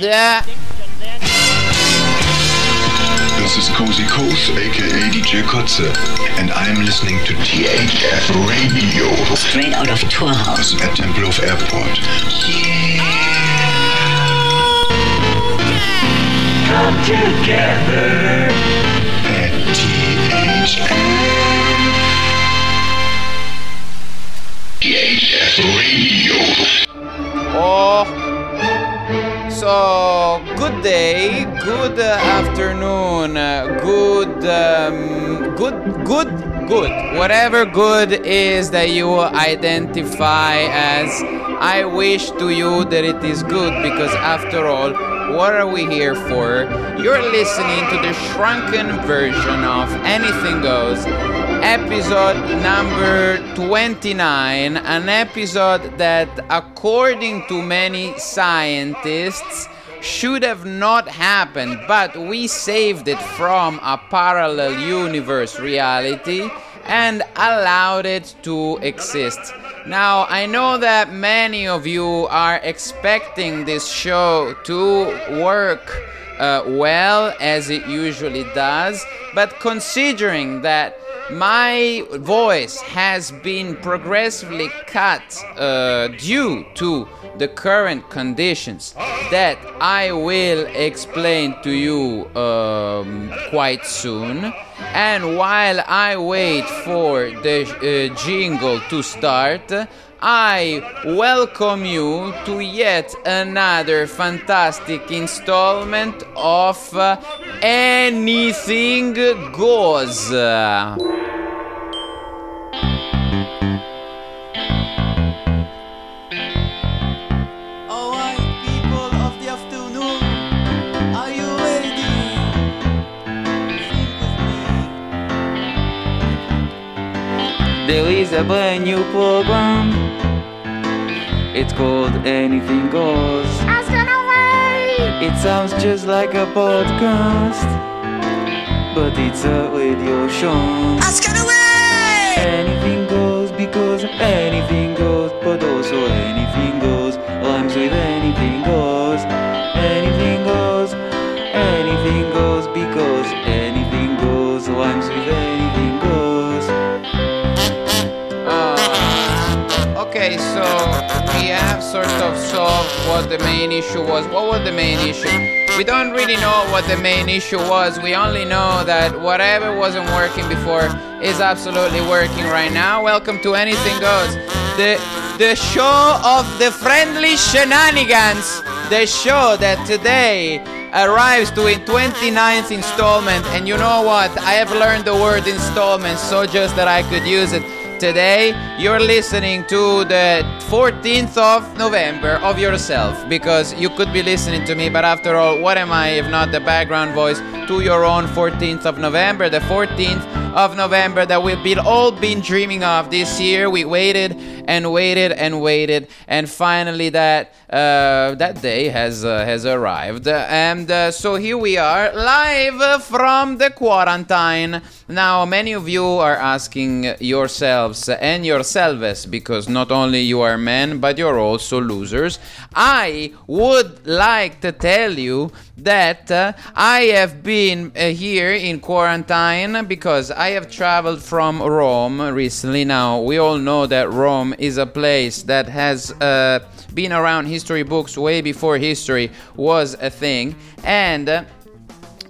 Yeah. This is Cozy Coast, aka DJ Koze, and I'm listening to THF Radio Straight out of Tour House. at Tempelhof Airport. Come together. At THF. THF Radio. Oh. So, good day, good uh, afternoon, uh, good, um, good, good, good. Whatever good is that you identify as, I wish to you that it is good because, after all, what are we here for? You're listening to the shrunken version of Anything Goes, episode number 29, an episode that, according to many scientists, should have not happened, but we saved it from a parallel universe reality and allowed it to exist. Now, I know that many of you are expecting this show to work uh, well as it usually does, but considering that my voice has been progressively cut uh, due to the current conditions that I will explain to you um, quite soon. And while I wait for the uh, jingle to start, I welcome you to yet another fantastic installment of uh, Anything Goes. Alright, people of the afternoon, are you ready? Sing with me. There is a brand new program. It's called Anything Goes. I scan away. It sounds just like a podcast, but it's a radio show. Ask an away. Anything goes because anything goes, but also anything goes. Rhymes with anything goes. Anything goes, anything goes because anything goes. Rhymes with anything sort of solved what the main issue was. What was the main issue? We don't really know what the main issue was. We only know that whatever wasn't working before is absolutely working right now. Welcome to Anything Goes, the the show of the friendly shenanigans. The show that today arrives to its 29th installment. And you know what? I have learned the word installment so just that I could use it. Today, you're listening to the 14th of November of yourself because you could be listening to me, but after all, what am I if not the background voice to your own 14th of November? The 14th of November that we've been all been dreaming of this year. We waited and waited and waited, and finally that uh, that day has uh, has arrived. And uh, so here we are, live from the quarantine. Now, many of you are asking yourselves and yourselves because not only you are men, but you're also losers. I would like to tell you that uh, I have been uh, here in quarantine because I have traveled from Rome recently. Now, we all know that Rome is a place that has uh, been around history books way before history was a thing. And uh,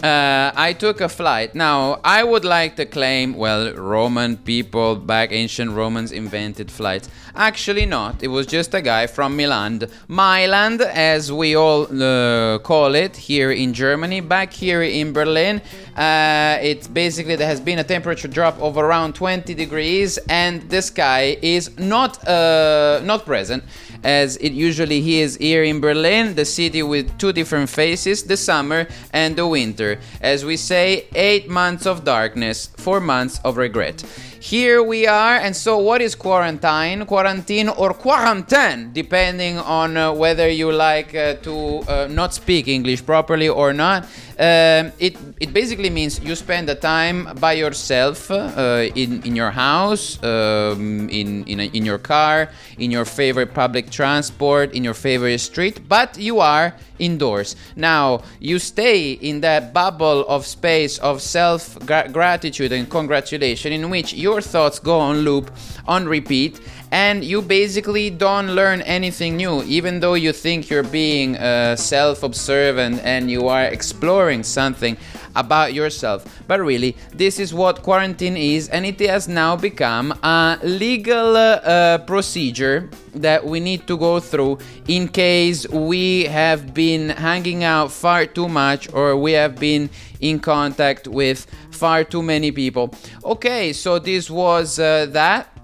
uh, I took a flight. Now, I would like to claim, well, Roman people back, ancient Romans invented flights. Actually, not. It was just a guy from Milan. Milan, as we all uh, call it here in Germany. Back here in Berlin, uh, it's basically there has been a temperature drop of around 20 degrees, and the sky is not uh, not present as it usually he is here in Berlin, the city with two different faces, the summer and the winter. As we say, eight months of darkness, four months of regret. Here we are. And so, what is quarantine? Quarantine or quarantine, depending on uh, whether you like uh, to uh, not speak English properly or not. Um, it it basically means you spend the time by yourself uh, in in your house, um, in in, a, in your car, in your favorite public transport, in your favorite street, but you are indoors. Now you stay in that bubble of space of self gratitude and congratulation, in which your thoughts go on loop, on repeat and you basically don't learn anything new even though you think you're being uh, self-observant and you are exploring something about yourself. But really this is what quarantine is and it has now become a legal uh, procedure that we need to go through in case we have been hanging out far too much or we have been in contact with far too many people. Okay so this was uh, that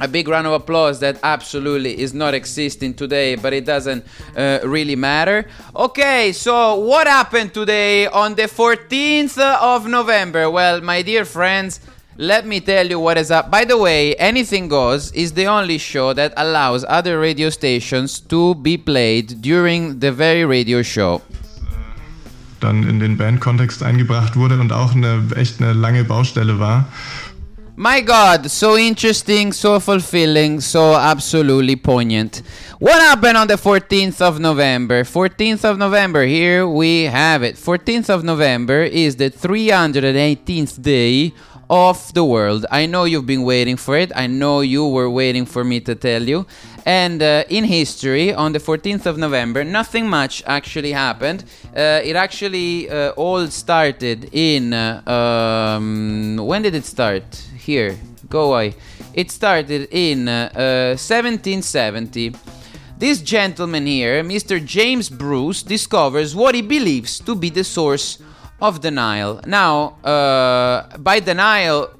a big round of applause that absolutely is not existing today, but it doesn't uh, really matter. Okay, so what happened today on the 14th of November? Well, my dear friends, let me tell you what is up. By the way, Anything Goes is the only show that allows other radio stations to be played during the very radio show. Dann in den Bandkontext eingebracht wurde und auch eine echt eine lange Baustelle war. My God, so interesting, so fulfilling, so absolutely poignant. What happened on the 14th of November? 14th of November, here we have it. 14th of November is the 318th day of the world. I know you've been waiting for it. I know you were waiting for me to tell you. And uh, in history, on the 14th of November, nothing much actually happened. Uh, it actually uh, all started in. Uh, um, when did it start? Here, go away. It started in uh, 1770. Uh, this gentleman here, Mr. James Bruce, discovers what he believes to be the source of the Nile. Now, uh, by the Nile,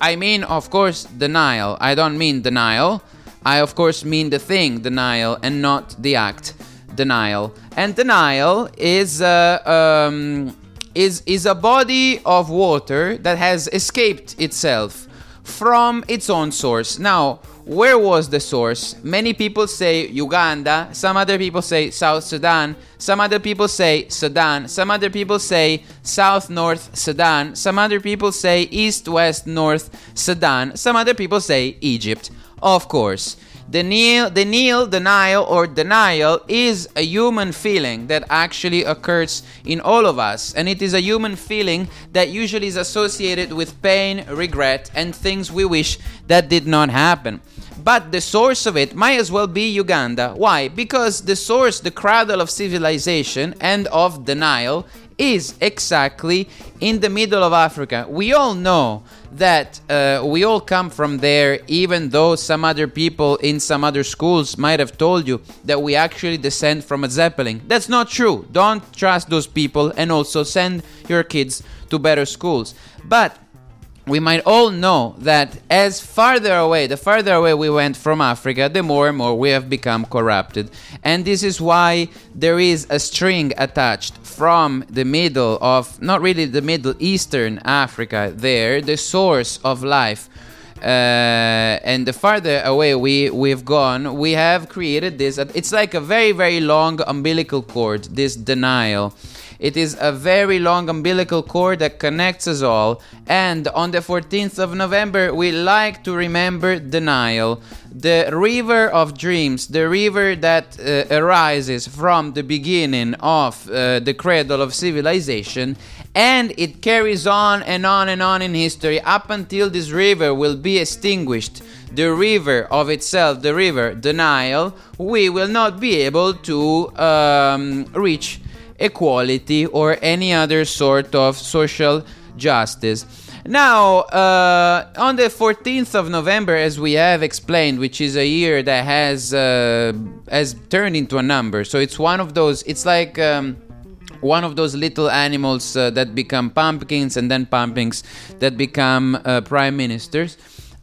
I mean, of course, the Nile. I don't mean the Nile. I, of course, mean the thing, the Nile, and not the act, the Nile. And the Nile is uh, um, is is a body of water that has escaped itself from its own source. Now, where was the source? Many people say Uganda, some other people say South Sudan, some other people say Sudan, some other people say South North Sudan, some other people say East West North Sudan, some other people say Egypt. Of course. The Nile, denial, or denial is a human feeling that actually occurs in all of us, and it is a human feeling that usually is associated with pain, regret, and things we wish that did not happen. But the source of it might as well be Uganda. Why? Because the source, the cradle of civilization and of denial, is exactly in the middle of Africa. We all know that uh, we all come from there, even though some other people in some other schools might have told you that we actually descend from a zeppelin. That's not true. Don't trust those people and also send your kids to better schools. But we might all know that as farther away, the farther away we went from Africa, the more and more we have become corrupted. And this is why there is a string attached from the middle of, not really the Middle Eastern Africa, there, the source of life. Uh, and the farther away we, we've gone, we have created this. It's like a very, very long umbilical cord, this denial. It is a very long umbilical cord that connects us all. And on the 14th of November, we like to remember the Nile, the river of dreams, the river that uh, arises from the beginning of uh, the cradle of civilization. And it carries on and on and on in history up until this river will be extinguished the river of itself, the river, the Nile, we will not be able to um, reach equality or any other sort of social justice. Now, uh, on the 14th of November, as we have explained, which is a year that has uh, has turned into a number, so it's one of those. It's like um, one of those little animals uh, that become pumpkins and then pumpkins that become uh, prime ministers.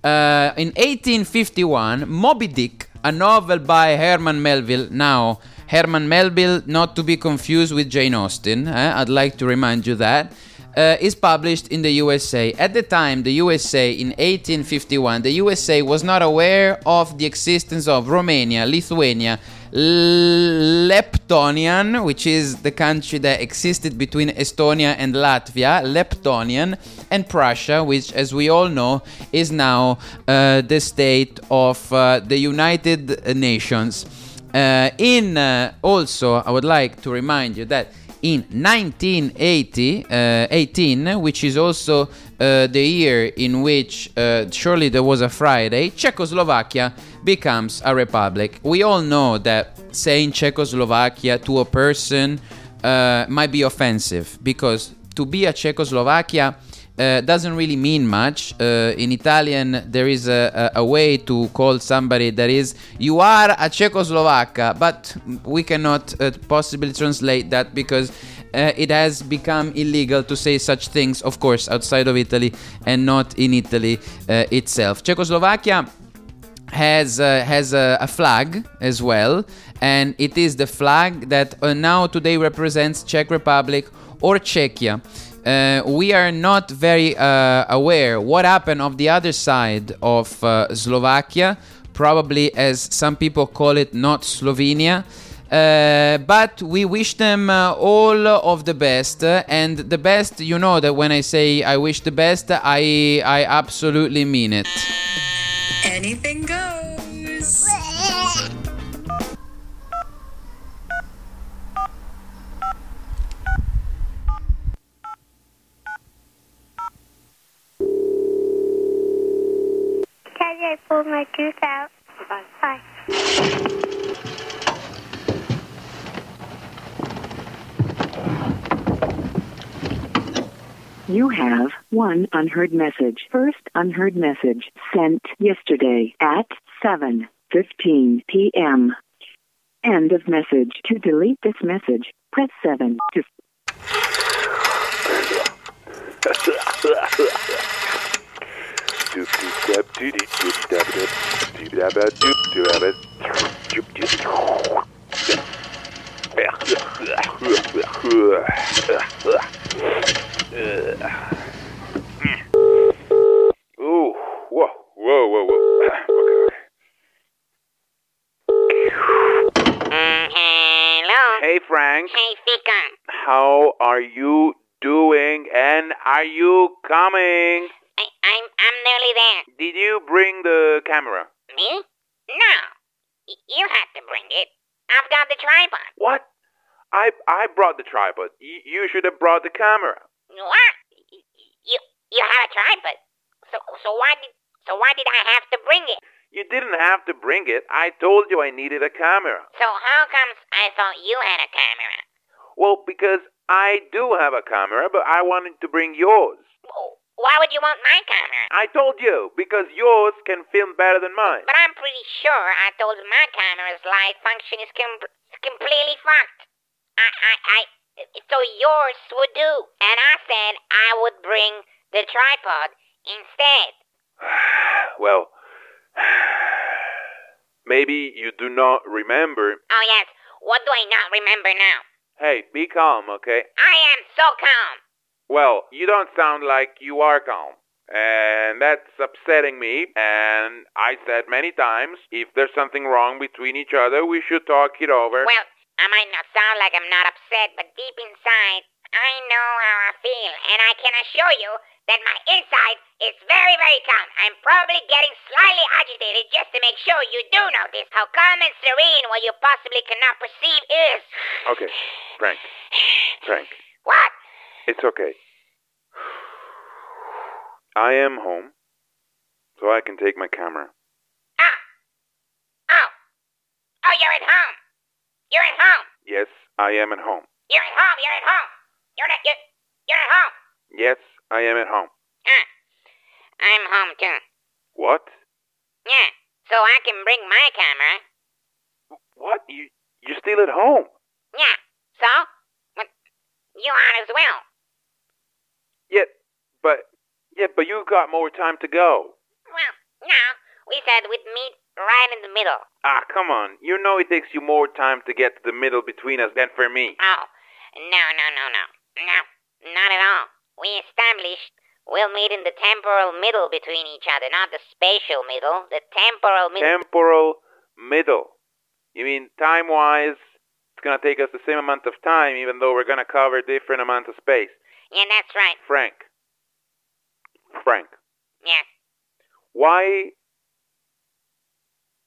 Uh, in 1851, Moby Dick, a novel by Herman Melville, now Herman Melville, not to be confused with Jane Austen. Eh? I'd like to remind you that. uh, is published in the USA. At the time, the USA in 1851, the USA was not aware of the existence of Romania, Lithuania, Leptonian, which is the country that existed between Estonia and Latvia, Leptonian, and Prussia, which, as we all know, is now uh, the state of uh, the United Nations. Uh, in uh, also, I would like to remind you that in 1980, uh, 18, which is also uh, the year in which uh, surely there was a Friday, Czechoslovakia becomes a republic. We all know that saying Czechoslovakia to a person uh, might be offensive because to be a Czechoslovakia uh, doesn't really mean much. Uh, in Italian, there is a, a, a, way to call somebody that is, you are a Czechoslovak, but we cannot uh, possibly translate that because uh, it has become illegal to say such things, of course, outside of Italy and not in Italy uh, itself. Czechoslovakia has uh, has a, a, flag as well, and it is the flag that now today represents Czech Republic or Czechia uh, we are not very uh, aware what happened on the other side of uh, Slovakia, probably as some people call it, not Slovenia. Uh, but we wish them uh, all of the best, and the best, you know that when I say I wish the best, I I absolutely mean it. Anything pulled my tooth out. Bye. Bye. You have one unheard message. First unheard message sent yesterday at 7:15 p.m. End of message. To delete this message, press 7 to Ooh, whoa, whoa, whoa, whoa. Okay. hello. Hey, Frank. Hey, Fika. How are you doing? And are you coming? I, I'm I'm nearly there. Did you bring the camera? Me? No. Y- you had to bring it. I've got the tripod. What? I I brought the tripod. Y- you should have brought the camera. What? Y- You you have a tripod. So so why did so why did I have to bring it? You didn't have to bring it. I told you I needed a camera. So how comes I thought you had a camera? Well, because I do have a camera, but I wanted to bring yours. Why would you want my camera? I told you, because yours can film better than mine. But I'm pretty sure I told my camera's light function is com- completely fucked. I, I, I, so yours would do. And I said I would bring the tripod instead. well, maybe you do not remember. Oh, yes. What do I not remember now? Hey, be calm, okay? I am so calm. Well, you don't sound like you are calm. And that's upsetting me. And I said many times, if there's something wrong between each other, we should talk it over. Well, I might not sound like I'm not upset, but deep inside, I know how I feel. And I can assure you that my inside is very, very calm. I'm probably getting slightly agitated just to make sure you do know this. How calm and serene what you possibly cannot perceive is. Okay, Frank. Frank. What? It's okay. I am home, so I can take my camera. Ah. Oh. Oh, you're at home. You're at home. Yes, I am at home. You're at home. You're at home. You're at you're, you're at home. Yes, I am at home. Ah. I'm home too. What? Yeah. So I can bring my camera. What? You you're still at home? Yeah. So? But you are as well. Yeah, but yeah, but you got more time to go. Well, no. We said we'd meet right in the middle. Ah, come on. You know it takes you more time to get to the middle between us than for me. Oh. No, no, no, no. No. Not at all. we established we'll meet in the temporal middle between each other, not the spatial middle, the temporal middle. Temporal middle. You mean time wise, it's going to take us the same amount of time, even though we're going to cover different amounts of space. yeah, that's right. Frank. Frank. Yes. Why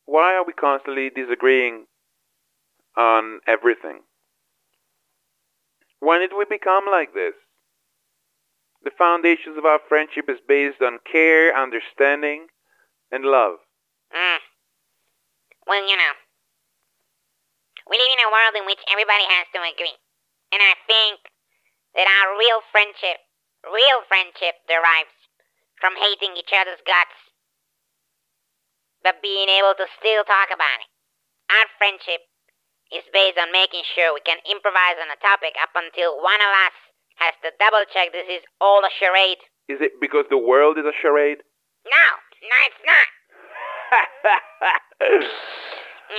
why are we constantly disagreeing on everything? When did we become like this? The foundations of our friendship is based on care, understanding, and love. Mm. Well, you know, we live in a world in which everybody has to agree. And I think that our real friendship, real friendship derives from hating each other's guts, but being able to still talk about it. Our friendship is based on making sure we can improvise on a topic up until one of us has to double check this is all a charade. Is it because the world is a charade? No, no, it's not.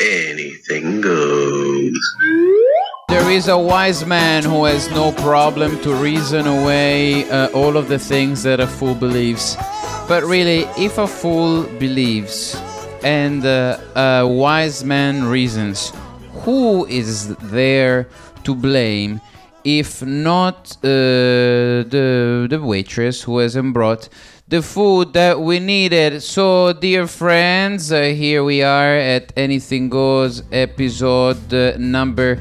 Anything goes. There is a wise man who has no problem to reason away uh, all of the things that a fool believes. But really, if a fool believes and uh, a wise man reasons, who is there to blame if not uh, the, the waitress who hasn't brought the food that we needed. So, dear friends, uh, here we are at Anything Goes episode uh, number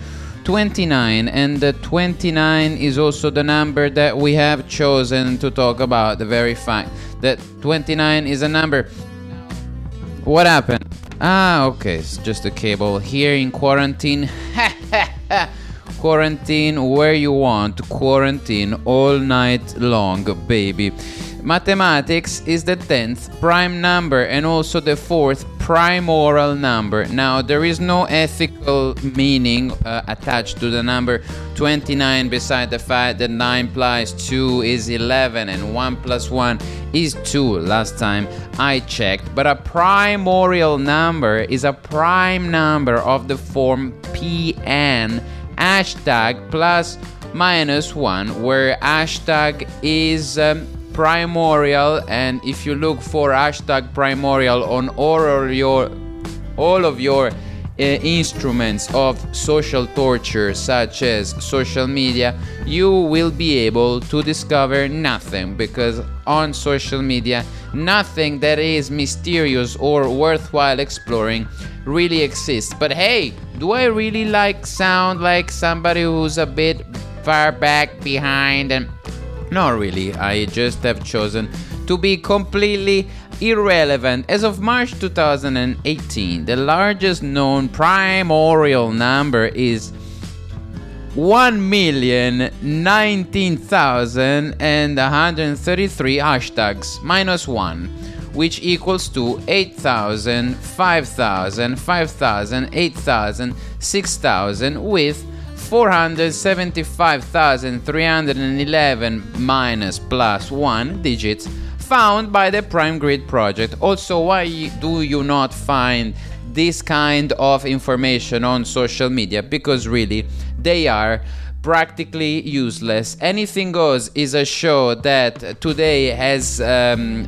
29. And the 29 is also the number that we have chosen to talk about. The very fact that 29 is a number. What happened? Ah, okay, it's just a cable. Here in quarantine. quarantine where you want. Quarantine all night long, baby. Mathematics is the 10th prime number and also the fourth primordial number. Now, there is no ethical meaning uh, attached to the number 29 beside the fact that 9 plus 2 is 11 and 1 plus 1 is 2 last time I checked. But a primorial number is a prime number of the form Pn hashtag plus minus 1 where hashtag is um, primordial and if you look for hashtag primordial on all of your all of your uh, instruments of social torture such as social media you will be able to discover nothing because on social media nothing that is mysterious or worthwhile exploring really exists. But hey do i really like sound like somebody who's a bit far back behind and not really, I just have chosen to be completely irrelevant. As of March 2018, the largest known primordial number is 1,019,133 hashtags minus 1, which equals to 8,000, 5,000, 5,000, 8,000, 6,000 with 475,311 minus plus 1 digits found by the PrimeGrid project. Also, why do you not find this kind of information on social media? Because really, they are practically useless. Anything Goes is a show that today has um,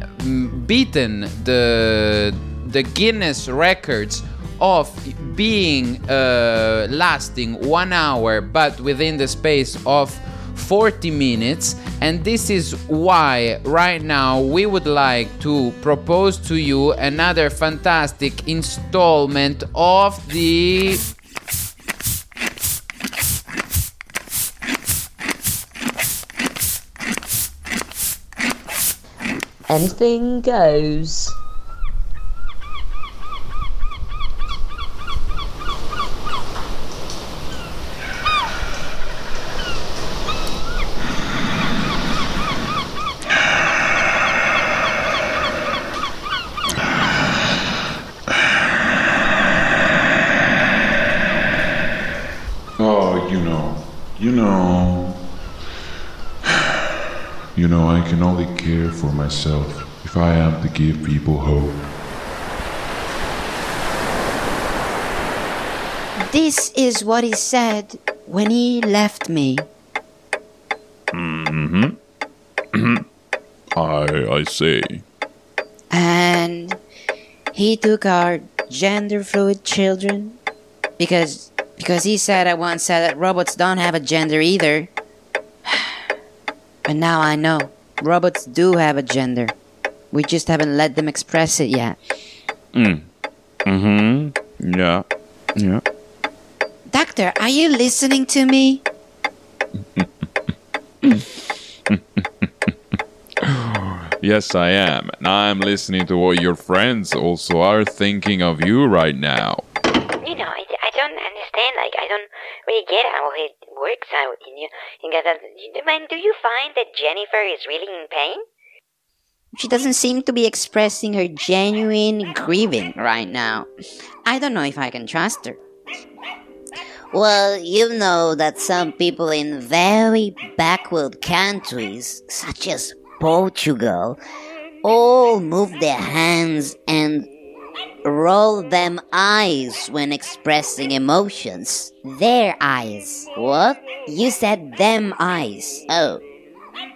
beaten the the Guinness records of being uh, lasting one hour but within the space of 40 minutes and this is why right now we would like to propose to you another fantastic installment of the Anything goes. You know, you know, I can only care for myself if I am to give people hope. This is what he said when he left me. Mm-hmm. I I see. And he took our gender fluid children because because he said I once said that robots don't have a gender either. But now I know robots do have a gender. We just haven't let them express it yet. Mm. Mm-hmm. Yeah. Yeah. Doctor, are you listening to me? Yes, I am. And I'm listening to what your friends also are thinking of you right now. You know, I, I don't understand. Like, I don't really get how it works out. You know, you got that- do you find that Jennifer is really in pain? She doesn't seem to be expressing her genuine grieving right now. I don't know if I can trust her. Well, you know that some people in very backward countries, such as Portugal, all move their hands and roll them eyes when expressing emotions. Their eyes. What? You said them eyes. Oh.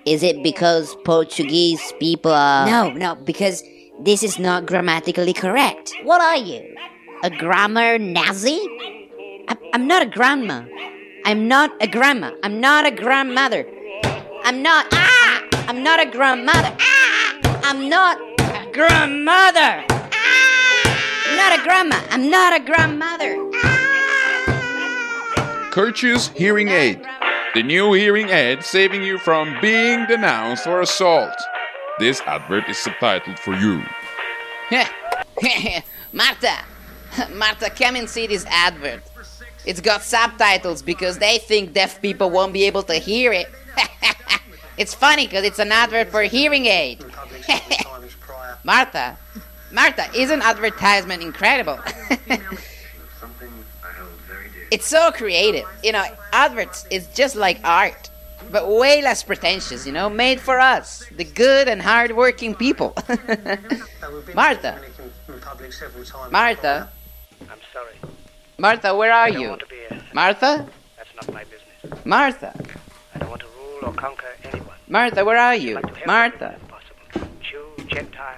Is it because Portuguese people are. No, no, because this is not grammatically correct. What are you? A grammar Nazi? I- I'm not a grandma. I'm not a grandma. I'm not a grandmother. I'm not. Ah! I'm not a grandmother. Ah! I'm not a grandmother. I'm not a grandma. I'm not a grandmother. Courteous Hearing Aid. The new hearing aid saving you from being denounced for assault. This advert is subtitled for you. Marta, Marta, come and see this advert. It's got subtitles because they think deaf people won't be able to hear it. it's funny because it's an advert for hearing aid. Martha, Martha, isn't advertisement incredible? it's so creative. You know, adverts is just like art, but way less pretentious, you know, made for us, the good and hard-working people. Martha. Martha. I'm sorry. Martha, where are you? want to be a- Martha? That's not my business. Martha. I don't want to rule or conquer anyone. Martha, where are you? Martha. Jew, Gentile.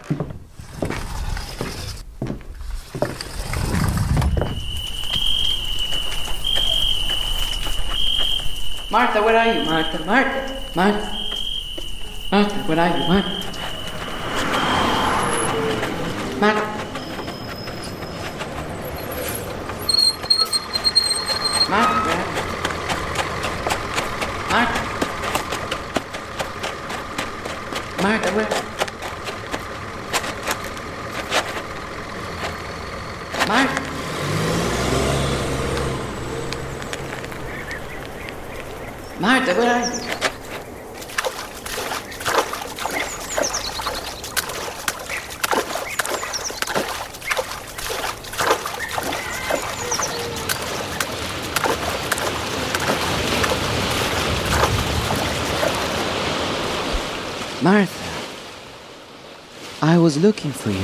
Martha, where are you? Martha, Martha, Martha. Martha, where are you? Martha. Martha. Martha, where are you? Martha. Martha, where? Martha, where are you? Martha, I was looking for you.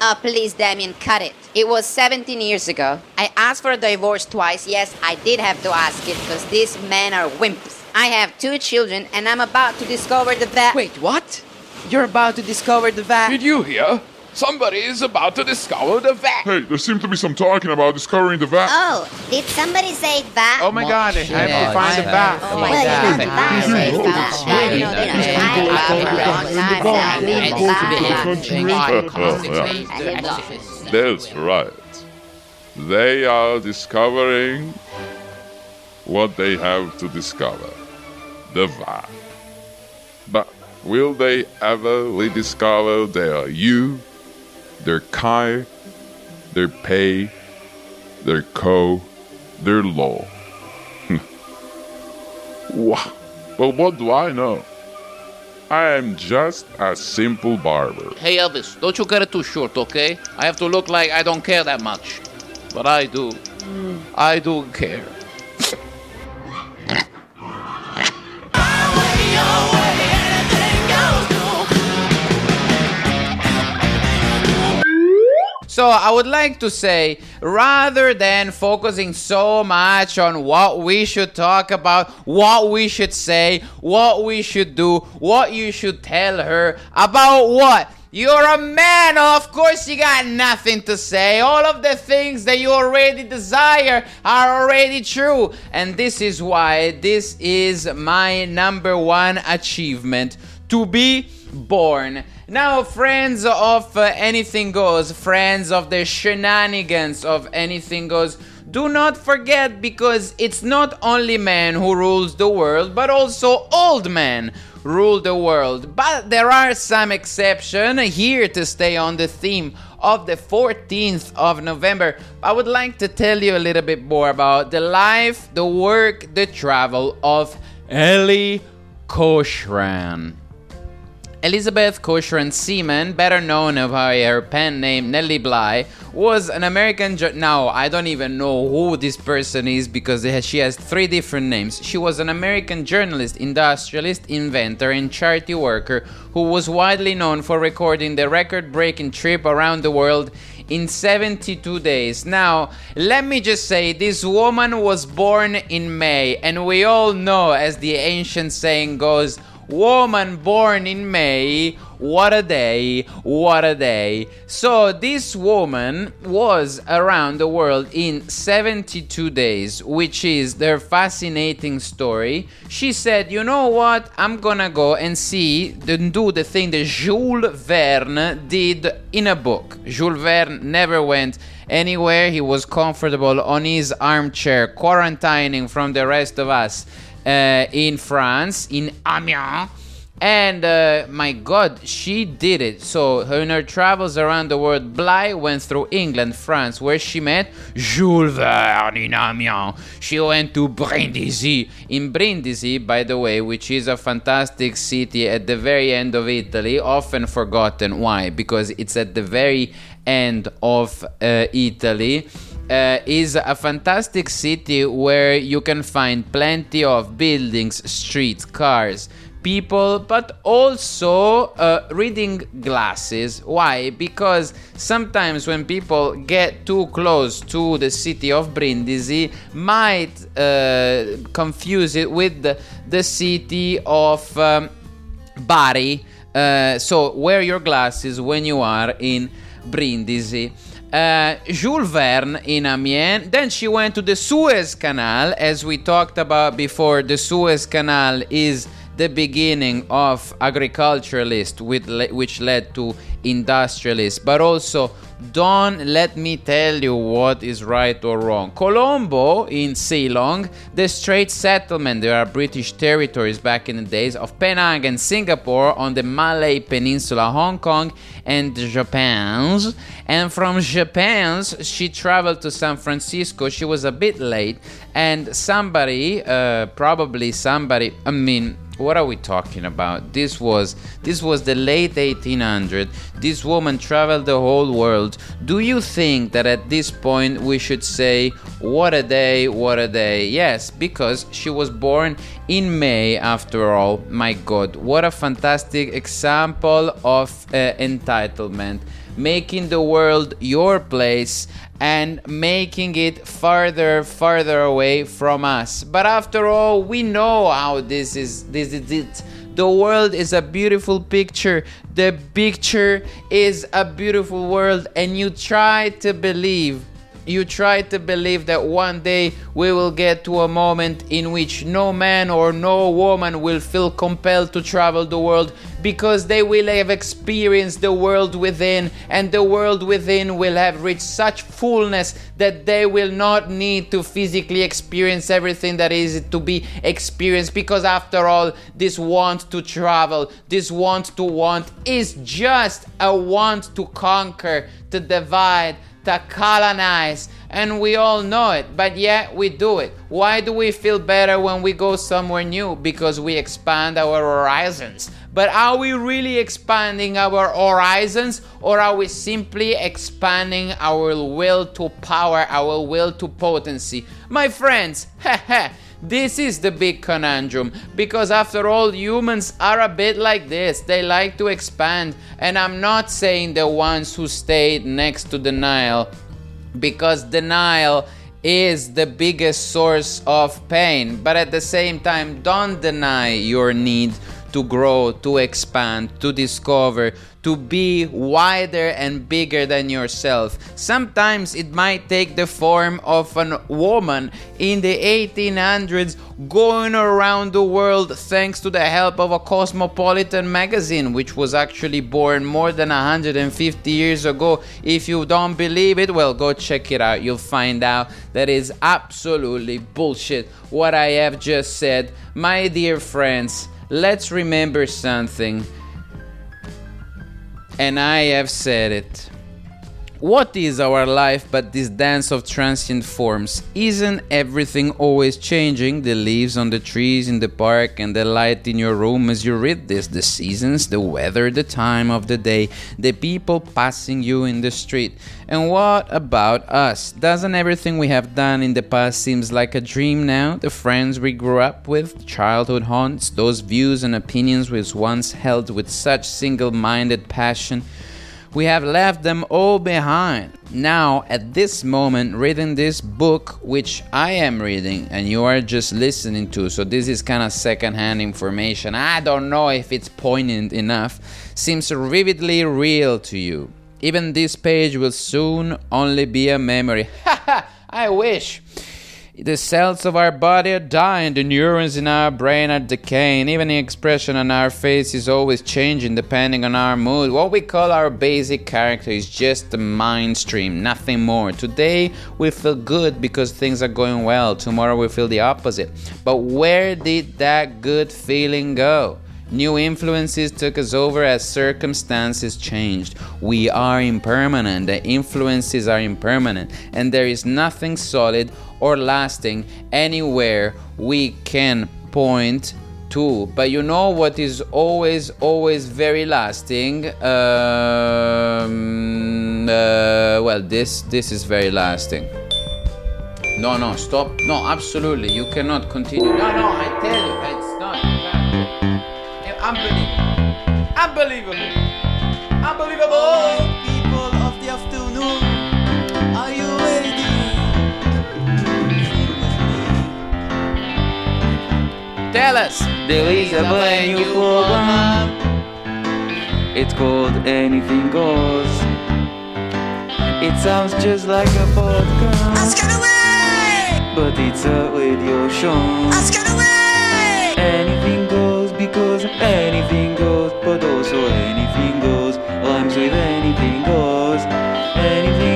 Oh, please, Damien, cut it. It was 17 years ago. I asked for a divorce twice. Yes, I did have to ask it because these men are wimps. I have two children and I'm about to discover the vat. Wait, what? You're about to discover the vat? Did you hear? Somebody is about to discover the vat. Hey, there seems to be some talking about discovering the vat. Oh, did somebody say that? Oh my god, I have to find the vat. Oh my god, the vat. Say that. That, you know, you know, I- That's right. They are discovering what they have to discover the vat. But will they ever rediscover their you, their kai, their pay, their co, their law? wow. Well, what do I know? I am just a simple barber. Hey Elvis, don't you cut it too short, okay? I have to look like I don't care that much. But I do. I do care. So I would like to say, rather than focusing so much on what we should talk about, what we should say, what we should do, what you should tell her, about what? You're a man, of course you got nothing to say. All of the things that you already desire are already true. And this is why this is my number one achievement to be born. Now, friends of uh, Anything Goes, friends of the shenanigans of Anything Goes, do not forget because it's not only man who rules the world, but also old men rule the world. But there are some exceptions here to stay on the theme of the 14th of November. I would like to tell you a little bit more about the life, the work, the travel of Ellie Koshran. Elizabeth Cochran Seaman, better known by her pen name Nellie Bly, was an American. Ju- now I don't even know who this person is because has, she has three different names. She was an American journalist, industrialist, inventor, and charity worker who was widely known for recording the record-breaking trip around the world in 72 days. Now, let me just say this woman was born in May, and we all know, as the ancient saying goes woman born in May. What a day, what a day. So, this woman was around the world in 72 days, which is their fascinating story. She said, You know what? I'm gonna go and see, and do the thing that Jules Verne did in a book. Jules Verne never went anywhere, he was comfortable on his armchair, quarantining from the rest of us in France, in Amiens. And uh, my God, she did it. So, in her travels around the world, Bly went through England, France, where she met Jules Verne in Amiens. She went to Brindisi. In Brindisi, by the way, which is a fantastic city at the very end of Italy, often forgotten. Why? Because it's at the very end of uh, Italy. Uh, is a fantastic city where you can find plenty of buildings, streets, cars, people, but also uh, reading glasses. Why? Because sometimes when people get too close to the city of Brindisi, might uh, confuse it with the, the city of um, Bari. Uh, so wear your glasses when you are in Brindisi uh, Jules Verne in Amiens. Then she went to the Suez Canal, as we talked about before. The Suez Canal is the beginning of agriculturalists, which led to industrialists, but also don't let me tell you what is right or wrong. Colombo in Ceylon, the Strait Settlement, there are British territories back in the days of Penang and Singapore on the Malay Peninsula, Hong Kong, and Japan's. And from Japan's, she traveled to San Francisco. She was a bit late, and somebody, uh, probably somebody, I mean, what are we talking about? This was this was the late 1800 this woman traveled the whole world. Do you think that at this point we should say what a day what a day yes because she was born in may after all. My god what a fantastic example of uh, entitlement. Making the world your place and making it farther farther away from us. But after all we know how this is this is it. The world is a beautiful picture. The picture is a beautiful world and you try to believe you try to believe that one day we will get to a moment in which no man or no woman will feel compelled to travel the world because they will have experienced the world within, and the world within will have reached such fullness that they will not need to physically experience everything that is to be experienced. Because after all, this want to travel, this want to want is just a want to conquer, to divide to colonize, and we all know it, but yet we do it. Why do we feel better when we go somewhere new? Because we expand our horizons. But are we really expanding our horizons, or are we simply expanding our will to power, our will to potency? My friends, This is the big conundrum because, after all, humans are a bit like this. They like to expand, and I'm not saying the ones who stayed next to the Nile because the Nile is the biggest source of pain, but at the same time, don't deny your need to grow, to expand, to discover, to be wider and bigger than yourself. Sometimes it might take the form of a woman in the 1800s going around the world thanks to the help of a cosmopolitan magazine, which was actually born more than 150 years ago. If you don't believe it, well, go check it out. You'll find out that is absolutely bullshit what I have just said. My dear friends, let's remember something. And I have said it. What is our life but this dance of transient forms? Isn't everything always changing? The leaves on the trees in the park and the light in your room as you read this, the seasons, the weather, the time of the day, the people passing you in the street. And what about us? Doesn't everything we have done in the past seems like a dream now? The friends we grew up with, childhood haunts, those views and opinions we once held with such single-minded passion we have left them all behind. Now, at this moment, reading this book, which I am reading and you are just listening to, so this is kind of secondhand information. I don't know if it's poignant enough, seems vividly real to you. Even this page will soon only be a memory. Ha I wish. The cells of our body are dying, the neurons in our brain are decaying, even the expression on our face is always changing depending on our mood. What we call our basic character is just the mind stream, nothing more. Today we feel good because things are going well, tomorrow we feel the opposite. But where did that good feeling go? New influences took us over as circumstances changed. We are impermanent, the influences are impermanent, and there is nothing solid or lasting anywhere we can point to. But you know what is always, always very lasting? Um, uh, well, this this is very lasting. No, no, stop. No, absolutely. You cannot continue. No, no, I tell you, it's not. Unbelievable. Unbelievable. Unbelievable. Tell us. There is a brand new program. It's called Anything Goes. It sounds just like a podcast. Ask away! But it's a radio show. Ask away! Anything goes because anything goes, but also anything goes. Rhymes with anything goes. Anything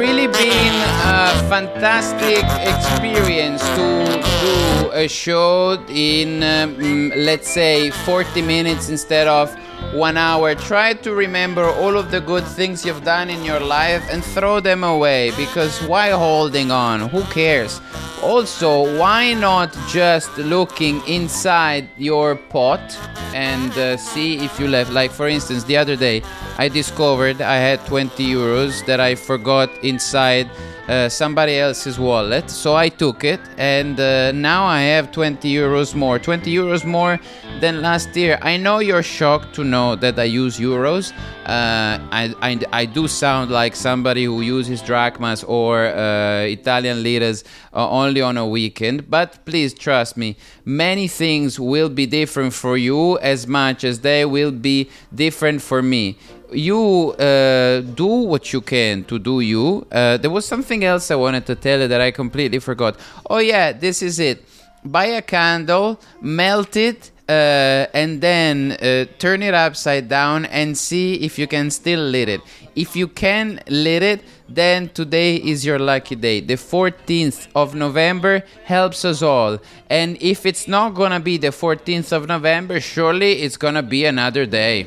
really been a fantastic experience to do a show in, um, let's say, 40 minutes instead of one hour. Try to remember all of the good things you've done in your life and throw them away because why holding on? Who cares? Also, why not just looking inside your pot and uh, see if you left? Like, for instance, the other day I discovered I had 20 euros that I forgot inside uh, somebody else's wallet. So I took it, and uh, now I have 20 euros more. 20 euros more than last year. I know you're shocked to know that I use euros. Uh, I, I, I, do sound like somebody who uses drachmas or uh, Italian liras uh, only on a weekend, but please trust me, many things will be different for you as much as they will be different for me you uh, do what you can to do you. Uh, there was something else I wanted to tell you that I completely forgot. Oh, yeah, this is it. Buy a candle, melt it, uh, and then uh, turn it upside down and see if you can still lit it. If you can lit it, then today is your lucky day. The 14th of November helps us all. And if it's not gonna be the 14th of November, surely it's gonna be another day.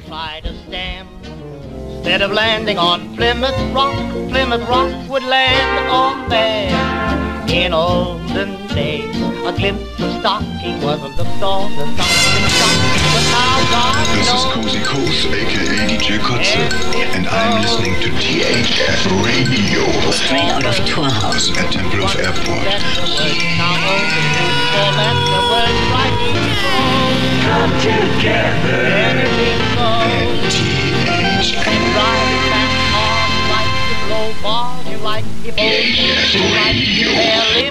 Instead of landing on Plymouth Rock, Plymouth Rock would land on there. In olden days, a glimpse of stocking wasn't of something shocking. But now God This knows. is Cozy Coast, aka DJ Koze, and, and I'm listening to THF Radio. Three out of 12. At Temple of Airport. Come together. ball you like, If you like, you